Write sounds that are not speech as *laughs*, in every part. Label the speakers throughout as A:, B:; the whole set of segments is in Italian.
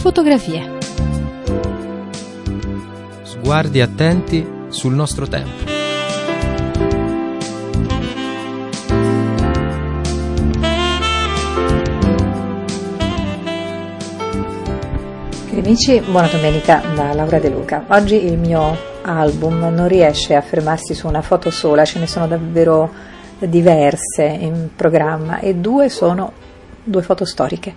A: Fotografie.
B: Sguardi attenti sul nostro tempo.
C: Cari amici, buona domenica da Laura De Luca. Oggi il mio album non riesce a fermarsi su una foto sola, ce ne sono davvero diverse in programma e due sono due foto storiche.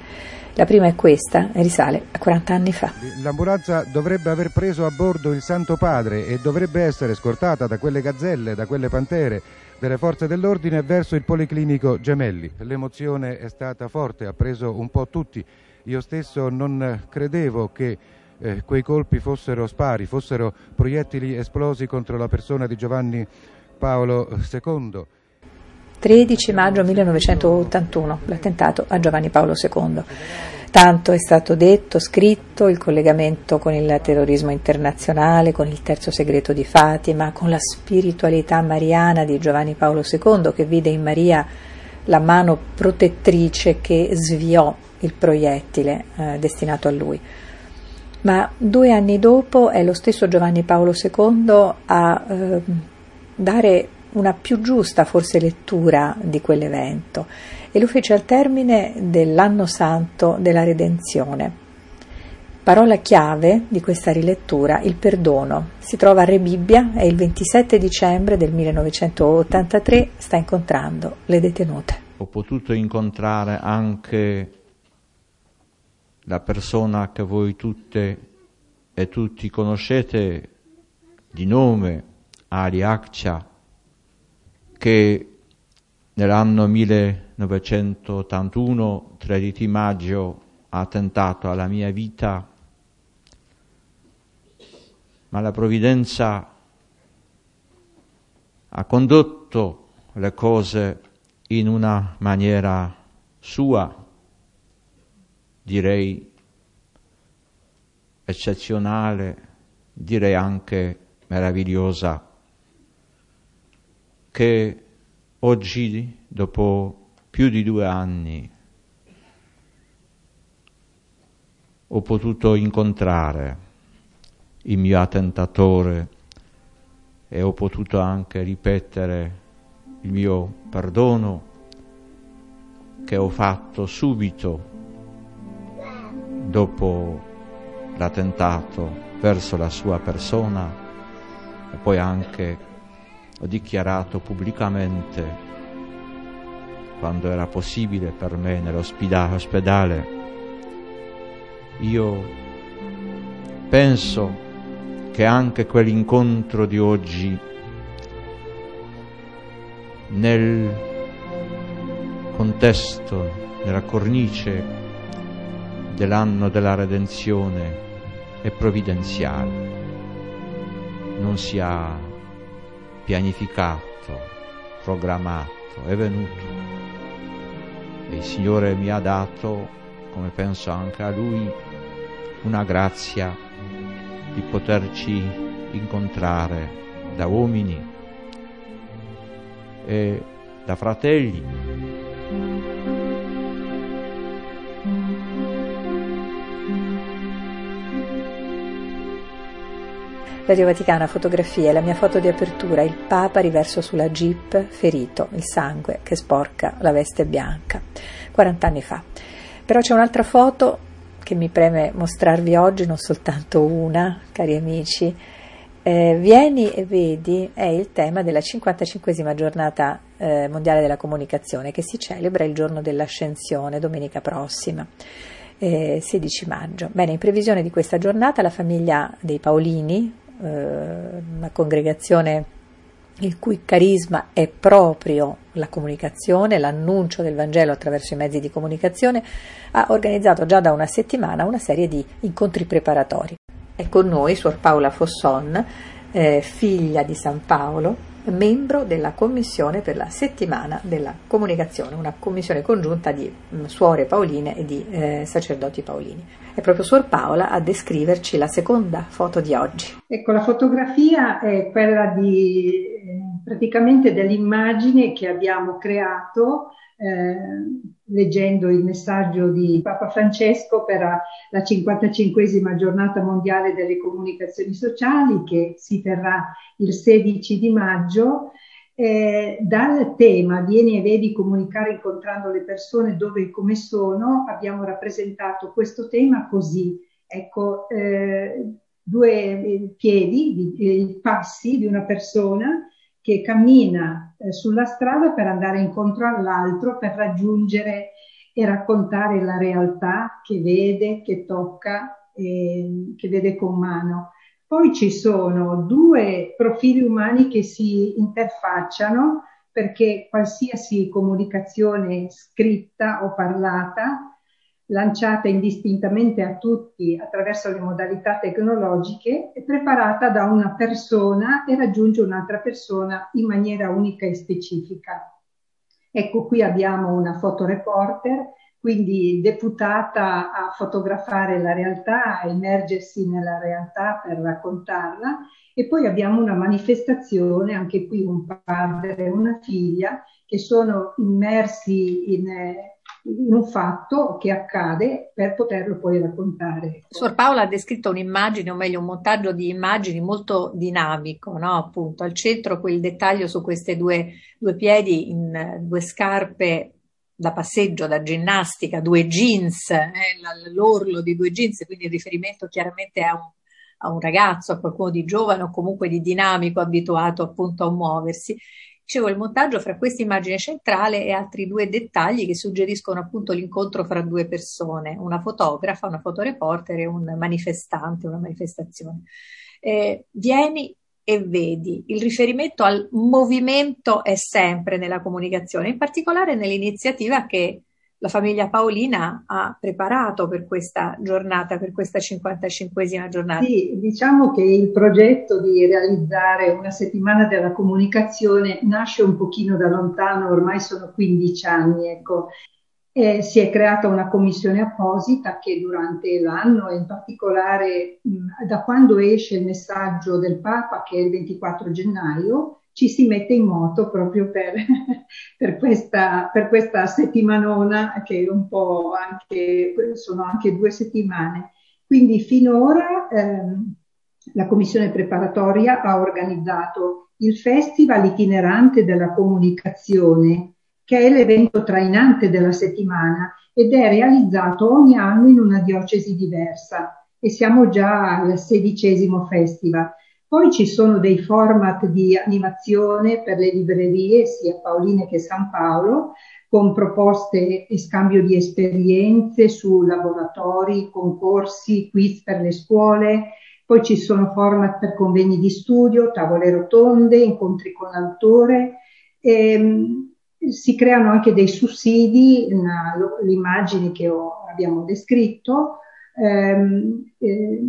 C: La prima è questa risale a 40 anni fa.
D: L'ambulanza dovrebbe aver preso a bordo il Santo Padre e dovrebbe essere scortata da quelle gazzelle, da quelle pantere delle forze dell'ordine verso il Policlinico Gemelli. L'emozione è stata forte, ha preso un po' tutti. Io stesso non credevo che eh, quei colpi fossero spari, fossero proiettili esplosi contro la persona di Giovanni Paolo II.
C: 13 maggio 1981, l'attentato a Giovanni Paolo II. Tanto è stato detto, scritto, il collegamento con il terrorismo internazionale, con il terzo segreto di Fatima, con la spiritualità mariana di Giovanni Paolo II che vide in Maria la mano protettrice che sviò il proiettile eh, destinato a lui. Ma due anni dopo è lo stesso Giovanni Paolo II a eh, dare una più giusta forse lettura di quell'evento e lo fece al termine dell'anno santo della redenzione. Parola chiave di questa rilettura, il perdono. Si trova a Re Bibbia e il 27 dicembre del 1983 sta incontrando le detenute.
E: Ho potuto incontrare anche la persona che voi tutte e tutti conoscete di nome, Ali Akcia, che nell'anno 1981, 13 maggio, ha tentato alla mia vita, ma la provvidenza ha condotto le cose in una maniera sua, direi eccezionale, direi anche meravigliosa, che oggi, dopo più di due anni, ho potuto incontrare il mio attentatore e ho potuto anche ripetere il mio perdono che ho fatto subito dopo l'attentato verso la sua persona e poi anche ho dichiarato pubblicamente quando era possibile per me nell'ospedale io penso che anche quell'incontro di oggi nel contesto, nella cornice dell'anno della redenzione è provvidenziale, non sia pianificato, programmato, è venuto. E il Signore mi ha dato, come penso anche a Lui, una grazia di poterci incontrare da uomini e da fratelli.
C: Radio Vaticana, fotografie, la mia foto di apertura, il Papa riverso sulla jeep, ferito, il sangue che sporca la veste bianca, 40 anni fa. Però c'è un'altra foto che mi preme mostrarvi oggi, non soltanto una, cari amici. Eh, vieni e vedi è il tema della 55esima giornata eh, mondiale della comunicazione che si celebra il giorno dell'ascensione, domenica prossima. Eh, 16 maggio. Bene, in previsione di questa giornata la famiglia dei Paolini, eh, una congregazione il cui carisma è proprio la comunicazione, l'annuncio del Vangelo attraverso i mezzi di comunicazione, ha organizzato già da una settimana una serie di incontri preparatori. È con noi Suor Paola Fosson, eh, figlia di San Paolo, membro della Commissione per la settimana della comunicazione, una commissione congiunta di mh, suore paoline e di eh, sacerdoti paolini. È proprio Suor Paola a descriverci la seconda foto di oggi.
F: Ecco, la fotografia è quella di
A: praticamente dell'immagine che abbiamo creato eh, leggendo il messaggio di Papa Francesco per la 55esima giornata mondiale delle comunicazioni sociali che si terrà il 16 di maggio. Eh, dal tema Vieni e vedi comunicare incontrando le persone dove e come sono, abbiamo rappresentato questo tema così. Ecco, eh, due piedi, eh, passi di una persona che cammina eh, sulla strada per andare incontro all'altro, per raggiungere e raccontare la realtà che vede, che tocca, eh, che vede con mano. Poi ci sono due profili umani che si interfacciano perché qualsiasi comunicazione scritta o parlata lanciata indistintamente a tutti attraverso le modalità tecnologiche, è preparata da una persona e raggiunge un'altra persona in maniera unica e specifica. Ecco, qui abbiamo una fotoreporter, quindi deputata a fotografare la realtà, a immergersi nella realtà per raccontarla, e poi abbiamo una manifestazione, anche qui un padre e una figlia, che sono immersi in in un fatto che accade per poterlo poi raccontare.
C: Suor Paola ha descritto un'immagine, o meglio un montaggio di immagini molto dinamico, no? appunto al centro quel dettaglio su queste due, due piedi in due scarpe da passeggio, da ginnastica, due jeans, eh, l'orlo di due jeans, quindi il riferimento chiaramente a un, a un ragazzo, a qualcuno di giovane o comunque di dinamico, abituato appunto a muoversi. Dicevo, il montaggio fra questa immagine centrale e altri due dettagli che suggeriscono appunto l'incontro fra due persone, una fotografa, una fotoreporter e un manifestante, una manifestazione. Eh, vieni e vedi, il riferimento al movimento è sempre nella comunicazione, in particolare nell'iniziativa che la famiglia Paolina ha preparato per questa giornata, per questa 55esima giornata?
A: Sì, diciamo che il progetto di realizzare una settimana della comunicazione nasce un pochino da lontano, ormai sono 15 anni, ecco. E si è creata una commissione apposita che durante l'anno, in particolare da quando esce il messaggio del Papa, che è il 24 gennaio, ci si mette in moto proprio per, *laughs* per, questa, per questa settimanona che è un po' anche, sono anche due settimane. Quindi finora ehm, la commissione preparatoria ha organizzato il Festival itinerante della comunicazione, che è l'evento trainante della settimana ed è realizzato ogni anno in una diocesi diversa e siamo già al sedicesimo festival. Poi ci sono dei format di animazione per le librerie, sia Paoline che San Paolo, con proposte e scambio di esperienze su laboratori, concorsi, quiz per le scuole. Poi ci sono format per convegni di studio, tavole rotonde, incontri con l'autore. E, ehm, si creano anche dei sussidi, le immagini che ho, abbiamo descritto, ehm, eh,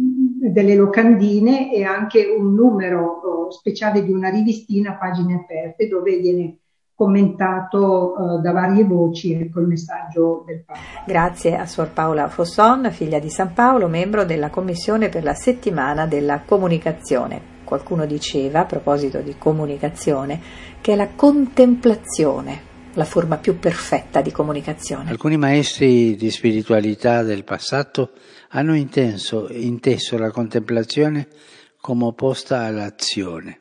A: delle locandine e anche un numero oh, speciale di una rivistina pagine aperte dove viene commentato uh, da varie voci ecco, il messaggio del Papa.
C: Grazie a Suor Paola Fosson, figlia di San Paolo, membro della Commissione per la settimana della comunicazione. Qualcuno diceva, a proposito di comunicazione, che è la contemplazione la forma più perfetta di comunicazione.
F: Alcuni maestri di spiritualità del passato hanno intenso, inteso la contemplazione come opposta all'azione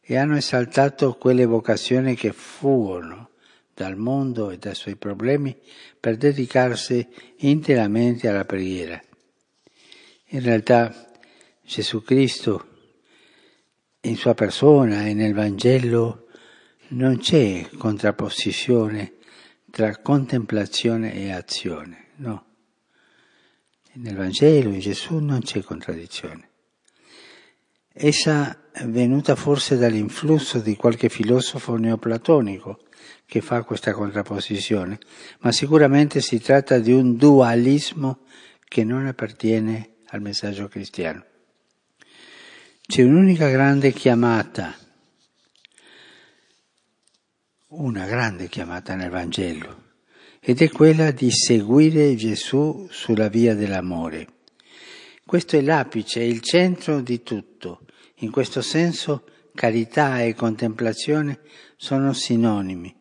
F: e hanno esaltato quelle vocazioni che fuggono dal mondo e dai suoi problemi per dedicarsi interamente alla preghiera. In realtà Gesù Cristo in sua persona e nel Vangelo non c'è contrapposizione tra contemplazione e azione, no. Nel Vangelo, in Gesù, non c'è contraddizione. Essa è venuta forse dall'influsso di qualche filosofo neoplatonico che fa questa contrapposizione, ma sicuramente si tratta di un dualismo che non appartiene al messaggio cristiano. C'è un'unica grande chiamata, una grande chiamata nel Vangelo, ed è quella di seguire Gesù sulla via dell'amore. Questo è l'apice, è il centro di tutto. In questo senso carità e contemplazione sono sinonimi,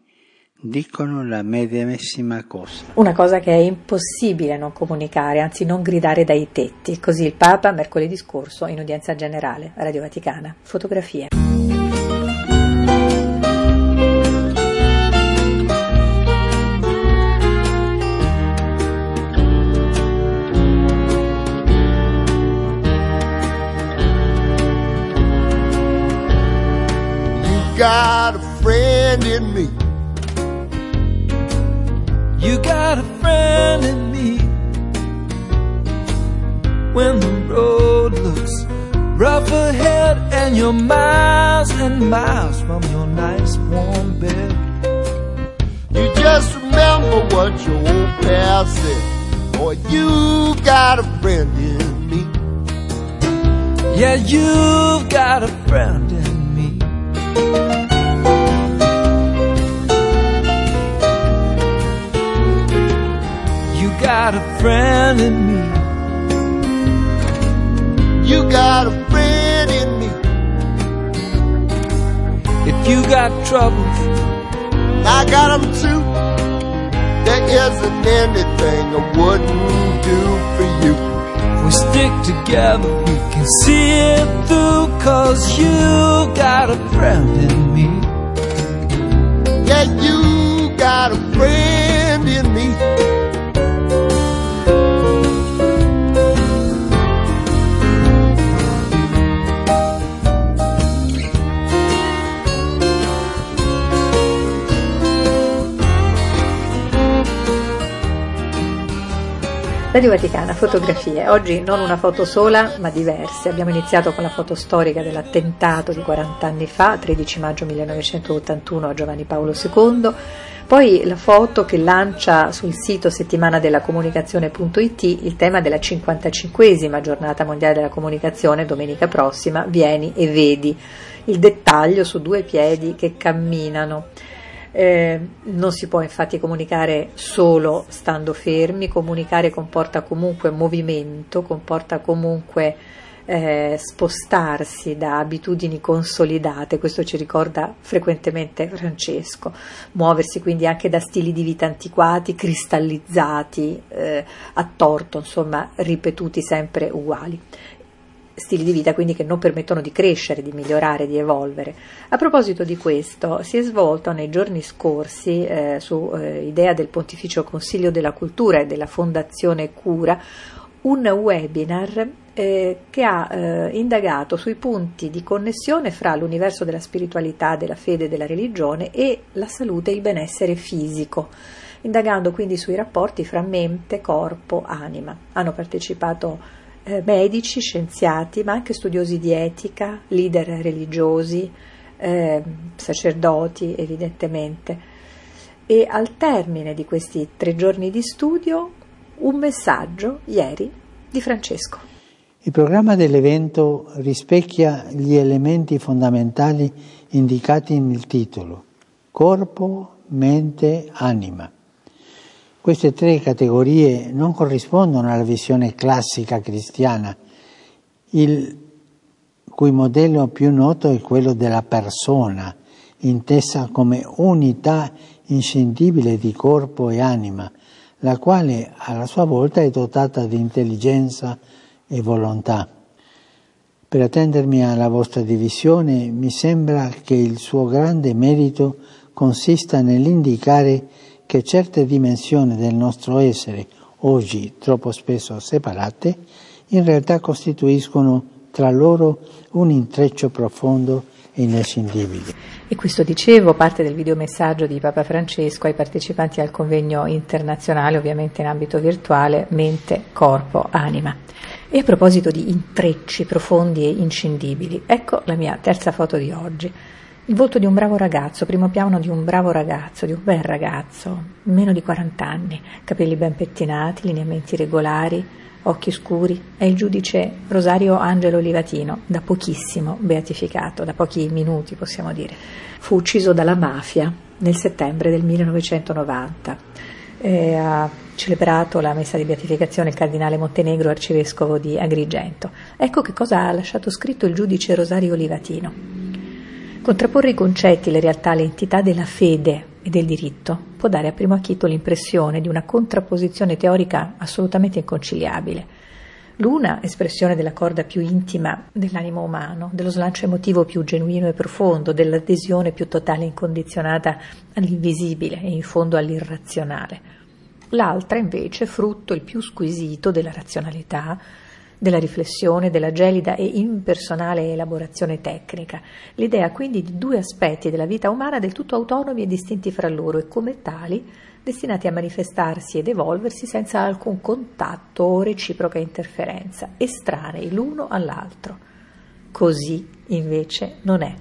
F: dicono la medesima cosa.
C: Una cosa che è impossibile non comunicare, anzi non gridare dai tetti. Così il Papa mercoledì scorso in udienza generale, Radio Vaticana. Fotografie.
G: And you're miles and miles from your nice warm bed. You just remember what your old past said. Boy, you got a friend in me. Yeah, you've got a friend in me. You got a friend in me. You got a you got troubles, I got them too. There isn't anything I wouldn't do for you. If we stick together, we can see it through. Cause you got a friend in me. Yeah, you got a friend in me.
C: Radio Vaticana, fotografie. Oggi non una foto sola, ma diverse. Abbiamo iniziato con la foto storica dell'attentato di 40 anni fa, 13 maggio 1981 a Giovanni Paolo II. Poi la foto che lancia sul sito settimana della comunicazione.it il tema della 55esima giornata mondiale della comunicazione, domenica prossima, vieni e vedi il dettaglio su due piedi che camminano. Eh, non si può infatti comunicare solo stando fermi, comunicare comporta comunque movimento, comporta comunque eh, spostarsi da abitudini consolidate, questo ci ricorda frequentemente Francesco, muoversi quindi anche da stili di vita antiquati, cristallizzati, eh, a torto, insomma ripetuti sempre uguali stili di vita quindi che non permettono di crescere, di migliorare, di evolvere. A proposito di questo, si è svolto nei giorni scorsi, eh, su eh, idea del Pontificio Consiglio della Cultura e della Fondazione Cura, un webinar eh, che ha eh, indagato sui punti di connessione fra l'universo della spiritualità, della fede e della religione e la salute e il benessere fisico indagando quindi sui rapporti fra mente, corpo, anima. Hanno partecipato eh, medici, scienziati, ma anche studiosi di etica, leader religiosi, eh, sacerdoti evidentemente. E al termine di questi tre giorni di studio un messaggio ieri di Francesco.
F: Il programma dell'evento rispecchia gli elementi fondamentali indicati nel titolo, corpo, mente, anima. Queste tre categorie non corrispondono alla visione classica cristiana, il cui modello più noto è quello della persona, intesa come unità inscindibile di corpo e anima, la quale alla sua volta è dotata di intelligenza e volontà. Per attendermi alla vostra divisione, mi sembra che il suo grande merito consista nell'indicare che certe dimensioni del nostro essere, oggi troppo spesso separate, in realtà costituiscono tra loro un intreccio profondo e inescindibile.
C: E questo dicevo, parte del videomessaggio di Papa Francesco ai partecipanti al convegno internazionale, ovviamente in ambito virtuale, mente, corpo, anima. E a proposito di intrecci profondi e inscindibili, ecco la mia terza foto di oggi. Il volto di un bravo ragazzo, primo piano di un bravo ragazzo, di un bel ragazzo, meno di 40 anni, capelli ben pettinati, lineamenti regolari, occhi scuri, è il giudice Rosario Angelo Livatino, da pochissimo beatificato, da pochi minuti possiamo dire. Fu ucciso dalla mafia nel settembre del 1990. E ha celebrato la messa di beatificazione il cardinale Montenegro, arcivescovo di Agrigento. Ecco che cosa ha lasciato scritto il giudice Rosario Livatino. Contrapporre i concetti, le realtà, le entità della fede e del diritto può dare a primo acchito l'impressione di una contrapposizione teorica assolutamente inconciliabile. L'una espressione della corda più intima dell'animo umano, dello slancio emotivo più genuino e profondo, dell'adesione più totale e incondizionata all'invisibile e in fondo all'irrazionale. L'altra invece frutto il più squisito della razionalità, della riflessione, della gelida e impersonale elaborazione tecnica, l'idea quindi di due aspetti della vita umana del tutto autonomi e distinti fra loro e come tali destinati a manifestarsi ed evolversi senza alcun contatto o reciproca interferenza, estranei l'uno all'altro. Così invece non è.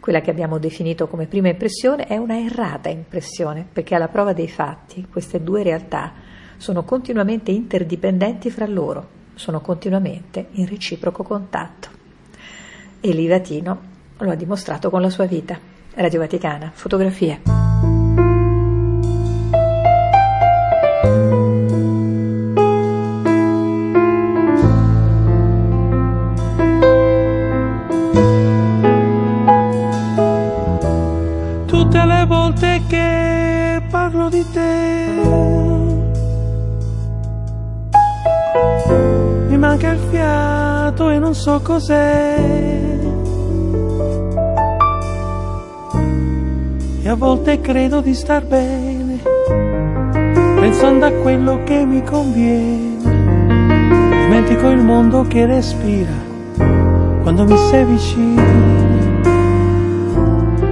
C: Quella che abbiamo definito come prima impressione è una errata impressione, perché alla prova dei fatti queste due realtà sono continuamente interdipendenti fra loro, sono continuamente in reciproco contatto. E Livatino lo ha dimostrato con la sua vita. Radio Vaticana, fotografie.
H: Manca il fiato e non so cos'è. E a volte credo di star bene, pensando a quello che mi conviene. Dimentico il mondo che respira quando mi sei vicino.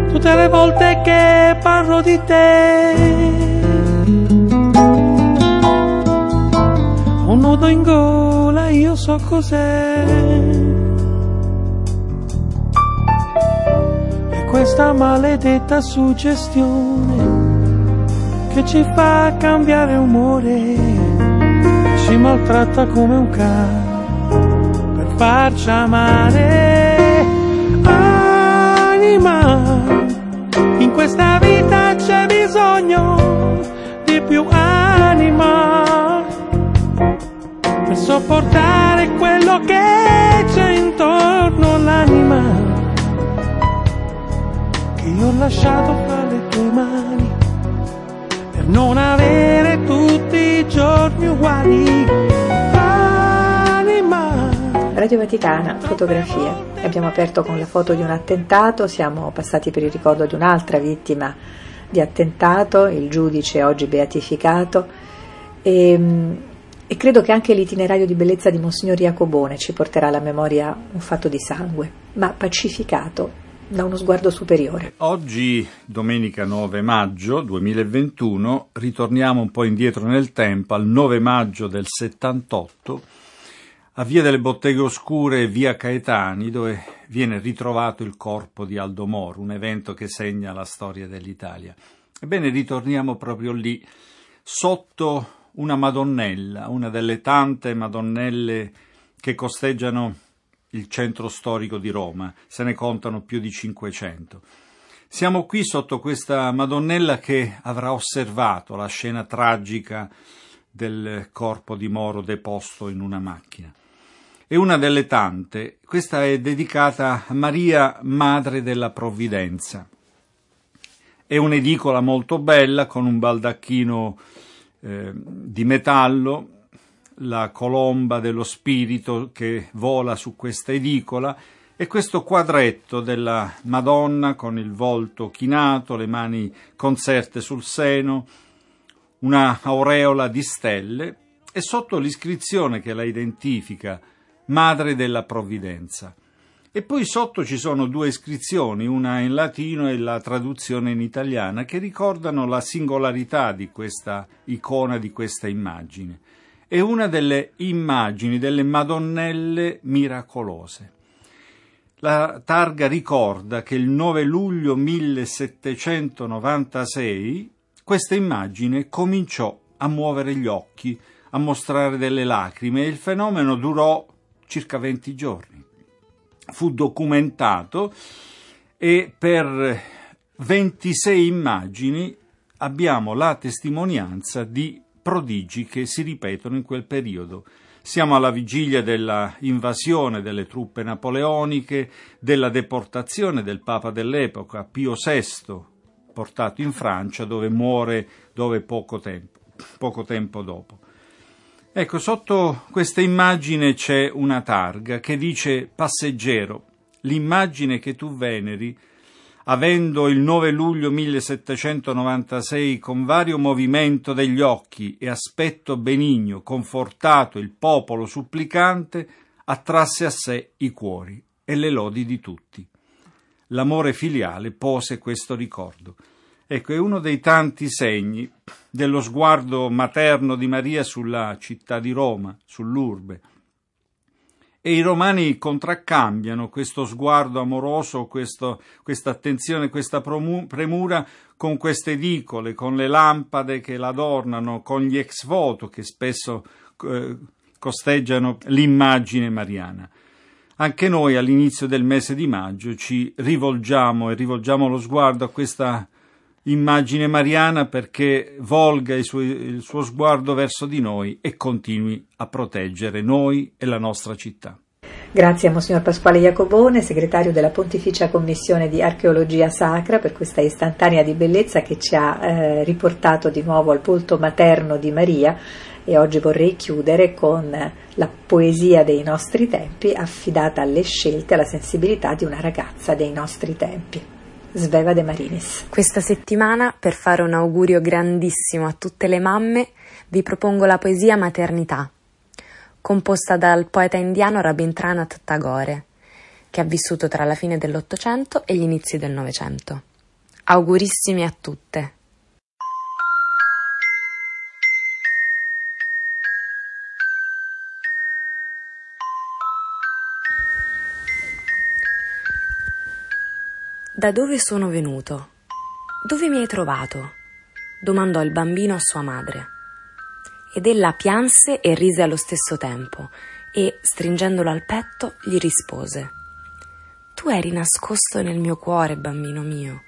H: Tutte le volte che parlo di te. un nodo in gola, io so cos'è. E questa maledetta suggestione che ci fa cambiare umore, ci maltratta come un cane per farci amare. Anima, in questa vita c'è bisogno di più anima lasciato fra le tue mani per non avere tutti i giorni uguali. Anima.
C: Radio Vaticana, fotografie. Abbiamo aperto con la foto di un attentato, siamo passati per il ricordo di un'altra vittima di attentato, il giudice oggi beatificato. E, ehm, e credo che anche l'itinerario di bellezza di Monsignor Jacobone ci porterà alla memoria un fatto di sangue, ma pacificato da uno sguardo superiore.
I: Oggi, domenica 9 maggio 2021, ritorniamo un po' indietro nel tempo, al 9 maggio del 78, a Via delle Botteghe Oscure Via Caetani, dove viene ritrovato il corpo di Aldo Moro, un evento che segna la storia dell'Italia. Ebbene, ritorniamo proprio lì, sotto una Madonnella, una delle tante Madonnelle che costeggiano il centro storico di Roma, se ne contano più di 500. Siamo qui sotto questa Madonnella che avrà osservato la scena tragica del corpo di Moro deposto in una macchina. È una delle tante, questa è dedicata a Maria, Madre della Provvidenza. È un'edicola molto bella con un baldacchino eh, di metallo, la colomba dello spirito che vola su questa edicola e questo quadretto della Madonna con il volto chinato, le mani conserte sul seno, una aureola di stelle e sotto l'iscrizione che la identifica, Madre della Provvidenza. E poi sotto ci sono due iscrizioni, una in latino e la traduzione in italiana, che ricordano la singolarità di questa icona, di questa immagine. È una delle immagini delle Madonnelle miracolose. La targa ricorda che il 9 luglio 1796 questa immagine cominciò a muovere gli occhi, a mostrare delle lacrime e il fenomeno durò circa 20 giorni fu documentato e per 26 immagini abbiamo la testimonianza di prodigi che si ripetono in quel periodo. Siamo alla vigilia della invasione delle truppe napoleoniche, della deportazione del Papa dell'epoca, Pio VI, portato in Francia dove muore dove poco tempo, poco tempo dopo. Ecco, sotto questa immagine c'è una targa che dice passeggero, l'immagine che tu veneri avendo il 9 luglio 1796 con vario movimento degli occhi e aspetto benigno confortato il popolo supplicante, attrasse a sé i cuori e le lodi di tutti. L'amore filiale pose questo ricordo. Ecco, è uno dei tanti segni dello sguardo materno di Maria sulla città di Roma, sull'urbe e i romani contraccambiano questo sguardo amoroso, questa attenzione, questa premura con queste edicole, con le lampade che l'adornano, con gli ex voto che spesso eh, costeggiano l'immagine mariana. Anche noi all'inizio del mese di maggio ci rivolgiamo e rivolgiamo lo sguardo a questa immagine mariana perché volga il suo, il suo sguardo verso di noi e continui a proteggere noi e la nostra città.
C: Grazie a Monsignor Pasquale Iacobone, segretario della Pontificia Commissione di Archeologia Sacra, per questa istantanea di bellezza che ci ha eh, riportato di nuovo al volto materno di Maria e oggi vorrei chiudere con la poesia dei nostri tempi affidata alle scelte, alla sensibilità di una ragazza dei nostri tempi. Sveva De Marinis.
J: Questa settimana, per fare un augurio grandissimo a tutte le mamme, vi propongo la poesia Maternità, composta dal poeta indiano Rabindranath Tagore, che ha vissuto tra la fine dell'Ottocento e gli inizi del Novecento. Augurissimi a tutte. Da dove sono venuto? Dove mi hai trovato? domandò il bambino a sua madre. Ed ella pianse e rise allo stesso tempo e, stringendolo al petto, gli rispose Tu eri nascosto nel mio cuore, bambino mio.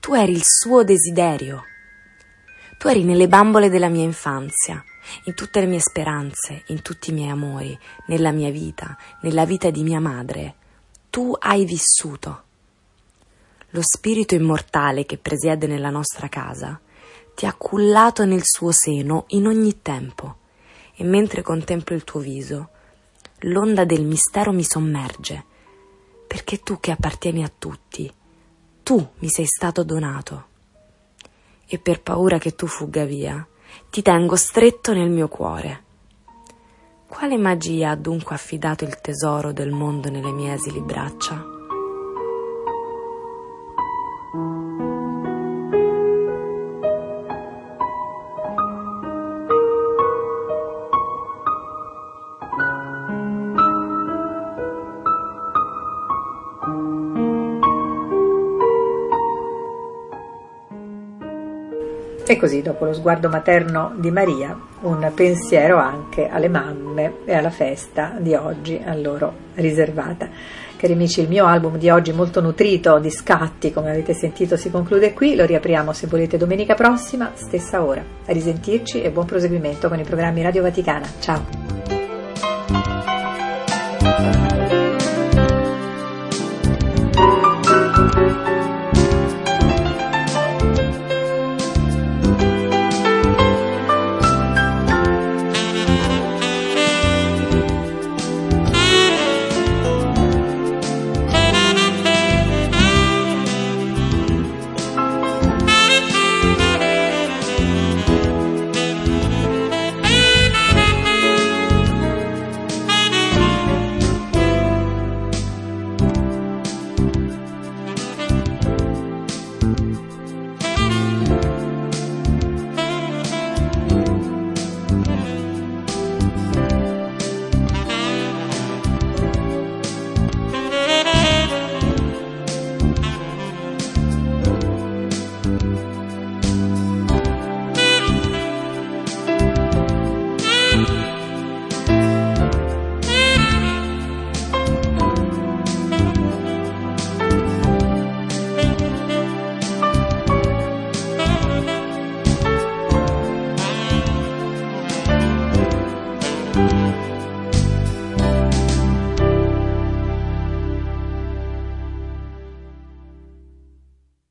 J: Tu eri il suo desiderio. Tu eri nelle bambole della mia infanzia, in tutte le mie speranze, in tutti i miei amori, nella mia vita, nella vita di mia madre. Tu hai vissuto. Lo spirito immortale che presiede nella nostra casa ti ha cullato nel suo seno in ogni tempo, e mentre contemplo il tuo viso, l'onda del mistero mi sommerge, perché tu che appartieni a tutti, tu mi sei stato donato. E per paura che tu fugga via, ti tengo stretto nel mio cuore. Quale magia ha dunque affidato il tesoro del mondo nelle mie esili braccia?
C: E così, dopo lo sguardo materno di Maria, un pensiero anche alle mamme e alla festa di oggi a loro riservata. Cari amici, il mio album di oggi molto nutrito di scatti, come avete sentito, si conclude qui. Lo riapriamo se volete domenica prossima, stessa ora. A risentirci e buon proseguimento con i programmi Radio Vaticana. Ciao!